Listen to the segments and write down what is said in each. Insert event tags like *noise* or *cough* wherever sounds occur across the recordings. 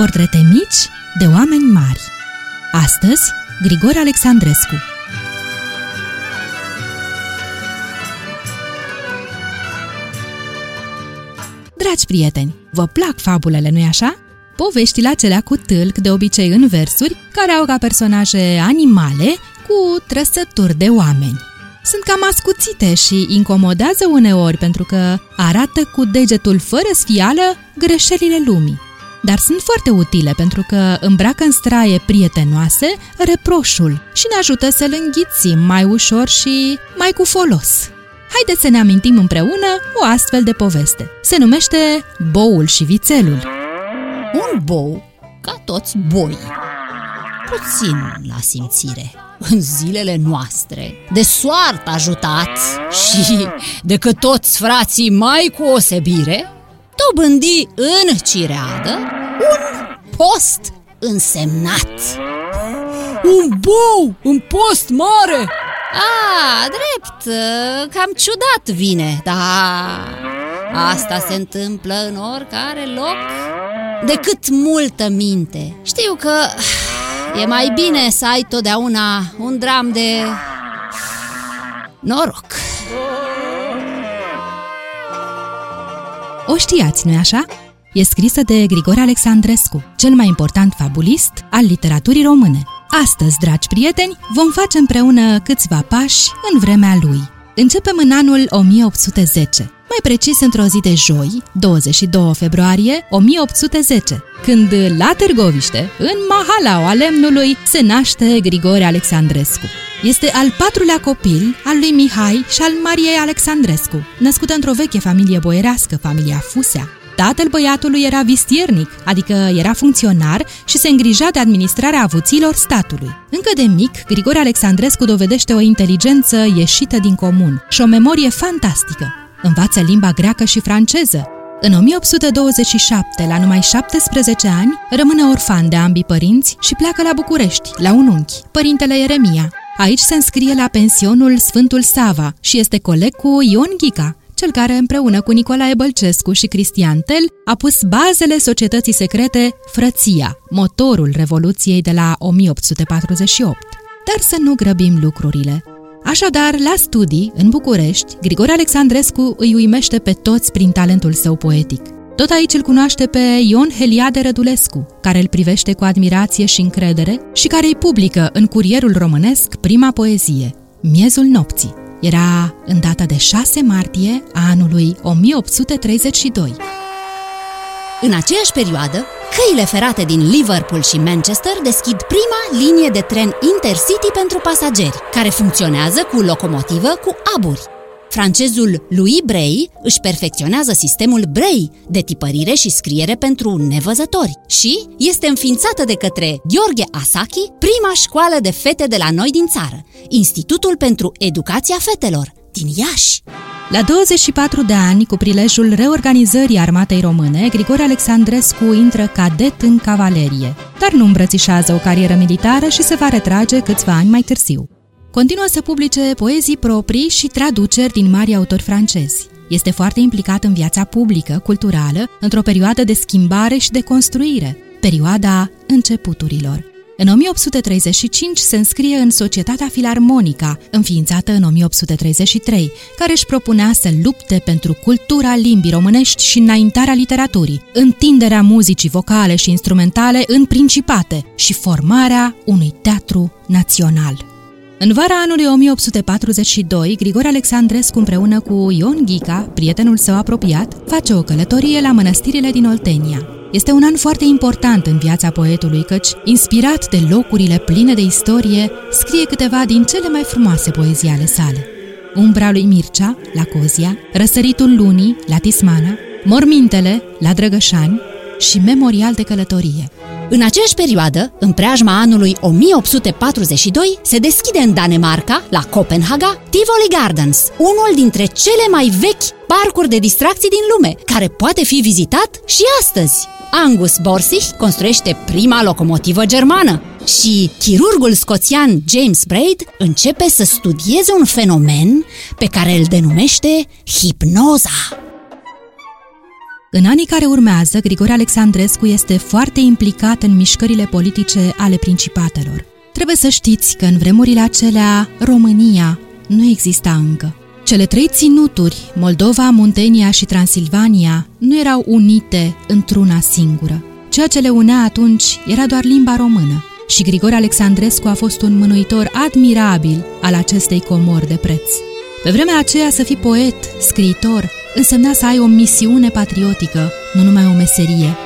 Portrete mici de oameni mari. Astăzi, Grigore Alexandrescu. Dragi prieteni, vă plac fabulele, nu-i așa? Poveștile acelea cu tâlc, de obicei în versuri, care au ca personaje animale cu trăsături de oameni. Sunt cam ascuțite și incomodează uneori pentru că arată cu degetul fără sfială greșelile lumii. Dar sunt foarte utile pentru că îmbracă în straie prietenoase reproșul și ne ajută să-l înghițim mai ușor și mai cu folos. Haideți să ne amintim împreună o astfel de poveste. Se numește Boul și Vițelul. Un bou, ca toți boi, puțin la simțire, în zilele noastre, de soartă ajutați și decât toți frații mai cu osebire, dobândi în cireadă un post însemnat. Un bou, un post mare! A, drept, cam ciudat vine, da, asta se întâmplă în oricare loc decât multă minte. Știu că e mai bine să ai totdeauna un dram de noroc. O știați, nu-i așa? E scrisă de Grigore Alexandrescu, cel mai important fabulist al literaturii române. Astăzi, dragi prieteni, vom face împreună câțiva pași în vremea lui. Începem în anul 1810, mai precis într-o zi de joi, 22 februarie 1810, când la Târgoviște, în Mahalaua lemnului, se naște Grigore Alexandrescu. Este al patrulea copil al lui Mihai și al Mariei Alexandrescu, născută într-o veche familie boierească, familia Fusea. Tatăl băiatului era vistiernic, adică era funcționar și se îngrija de administrarea avuților statului. Încă de mic, Grigore Alexandrescu dovedește o inteligență ieșită din comun și o memorie fantastică. Învață limba greacă și franceză. În 1827, la numai 17 ani, rămâne orfan de ambii părinți și pleacă la București, la un unchi, părintele Ieremia. Aici se înscrie la pensionul Sfântul Sava și este coleg cu Ion Ghica, cel care împreună cu Nicolae Bălcescu și Cristian Tel a pus bazele societății secrete Frăția, motorul Revoluției de la 1848. Dar să nu grăbim lucrurile. Așadar, la studii, în București, Grigore Alexandrescu îi uimește pe toți prin talentul său poetic. Tot aici îl cunoaște pe Ion Heliade Rădulescu, care îl privește cu admirație și încredere și care îi publică în curierul românesc prima poezie, Miezul nopții. Era în data de 6 martie a anului 1832. În aceeași perioadă, căile ferate din Liverpool și Manchester deschid prima linie de tren intercity pentru pasageri, care funcționează cu locomotivă cu aburi. Francezul Louis Bray își perfecționează sistemul Bray de tipărire și scriere pentru nevăzători și este înființată de către Gheorghe Asaki prima școală de fete de la noi din țară, Institutul pentru Educația Fetelor, din Iași. La 24 de ani, cu prilejul reorganizării armatei române, Grigore Alexandrescu intră cadet în cavalerie, dar nu îmbrățișează o carieră militară și se va retrage câțiva ani mai târziu. Continuă să publice poezii proprii și traduceri din mari autori francezi. Este foarte implicat în viața publică, culturală, într-o perioadă de schimbare și de construire, perioada începuturilor. În 1835 se înscrie în Societatea Filarmonica, înființată în 1833, care își propunea să lupte pentru cultura limbii românești și înaintarea literaturii, întinderea muzicii vocale și instrumentale în principate și formarea unui teatru național. În vara anului 1842, Grigore Alexandrescu împreună cu Ion Ghica, prietenul său apropiat, face o călătorie la mănăstirile din Oltenia. Este un an foarte important în viața poetului, căci, inspirat de locurile pline de istorie, scrie câteva din cele mai frumoase poezii ale sale. Umbra lui Mircea, la Cozia, Răsăritul lunii, la Tismana, Mormintele, la Drăgășani și Memorial de călătorie. În aceeași perioadă, în preajma anului 1842, se deschide în Danemarca, la Copenhaga, Tivoli Gardens, unul dintre cele mai vechi parcuri de distracții din lume, care poate fi vizitat și astăzi. Angus Borsig construiește prima locomotivă germană și chirurgul scoțian James Braid începe să studieze un fenomen pe care îl denumește hipnoza. În anii care urmează, Grigore Alexandrescu este foarte implicat în mișcările politice ale principatelor. Trebuie să știți că în vremurile acelea România nu exista încă. Cele trei ținuturi, Moldova, Muntenia și Transilvania, nu erau unite într-una singură. Ceea ce le unea atunci era doar limba română și Grigore Alexandrescu a fost un mânuitor admirabil al acestei comori de preț. Pe vremea aceea să fii poet, scriitor, însemna să ai o misiune patriotică, nu numai o meserie.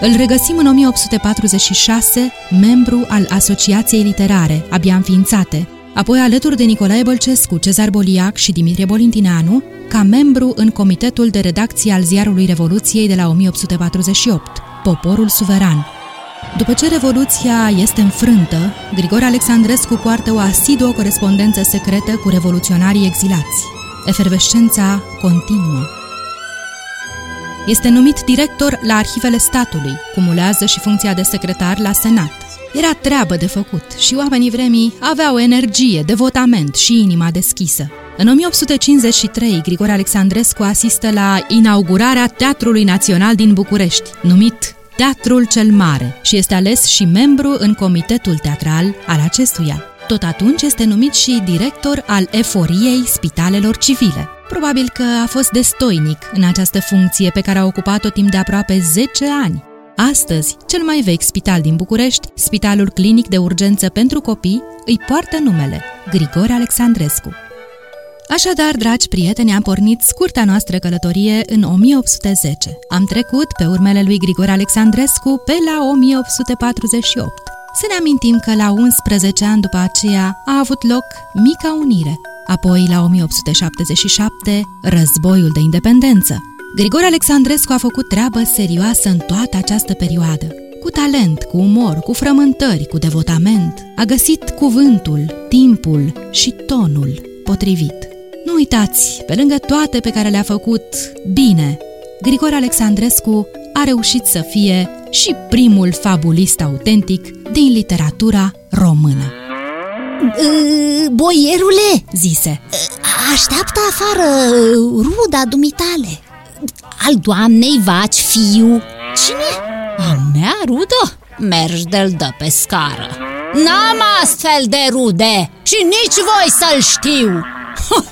Îl regăsim în 1846, membru al Asociației Literare, abia înființate, apoi alături de Nicolae Bălcescu, Cezar Boliac și Dimitrie Bolintineanu, ca membru în Comitetul de Redacție al Ziarului Revoluției de la 1848, Poporul Suveran. După ce Revoluția este înfrântă, Grigore Alexandrescu poartă o asiduă corespondență secretă cu revoluționarii exilați. Efervescența continuă. Este numit director la Arhivele Statului, cumulează și funcția de secretar la Senat. Era treabă de făcut și oamenii vremii aveau energie, devotament și inima deschisă. În 1853, Grigore Alexandrescu asistă la inaugurarea Teatrului Național din București, numit Teatrul cel Mare, și este ales și membru în comitetul teatral al acestuia. Tot atunci este numit și director al eforiei spitalelor civile. Probabil că a fost destoinic în această funcție pe care a ocupat-o timp de aproape 10 ani. Astăzi, cel mai vechi spital din București, Spitalul Clinic de Urgență pentru Copii, îi poartă numele Grigore Alexandrescu. Așadar, dragi prieteni, am pornit scurta noastră călătorie în 1810. Am trecut pe urmele lui Grigore Alexandrescu pe la 1848. Să ne amintim că la 11 ani după aceea a avut loc Mica Unire, apoi la 1877 Războiul de Independență. Grigore Alexandrescu a făcut treabă serioasă în toată această perioadă. Cu talent, cu umor, cu frământări, cu devotament, a găsit cuvântul, timpul și tonul potrivit. Nu uitați, pe lângă toate pe care le-a făcut bine, Grigore Alexandrescu a reușit să fie și primul fabulist autentic din literatura română. Boierule, Zise, așteaptă afară ruda dumitale Al doamnei vaci fiu Cine? A mea rudă? Mergi de-l dă pe scară N-am astfel de rude și nici voi să-l știu *laughs*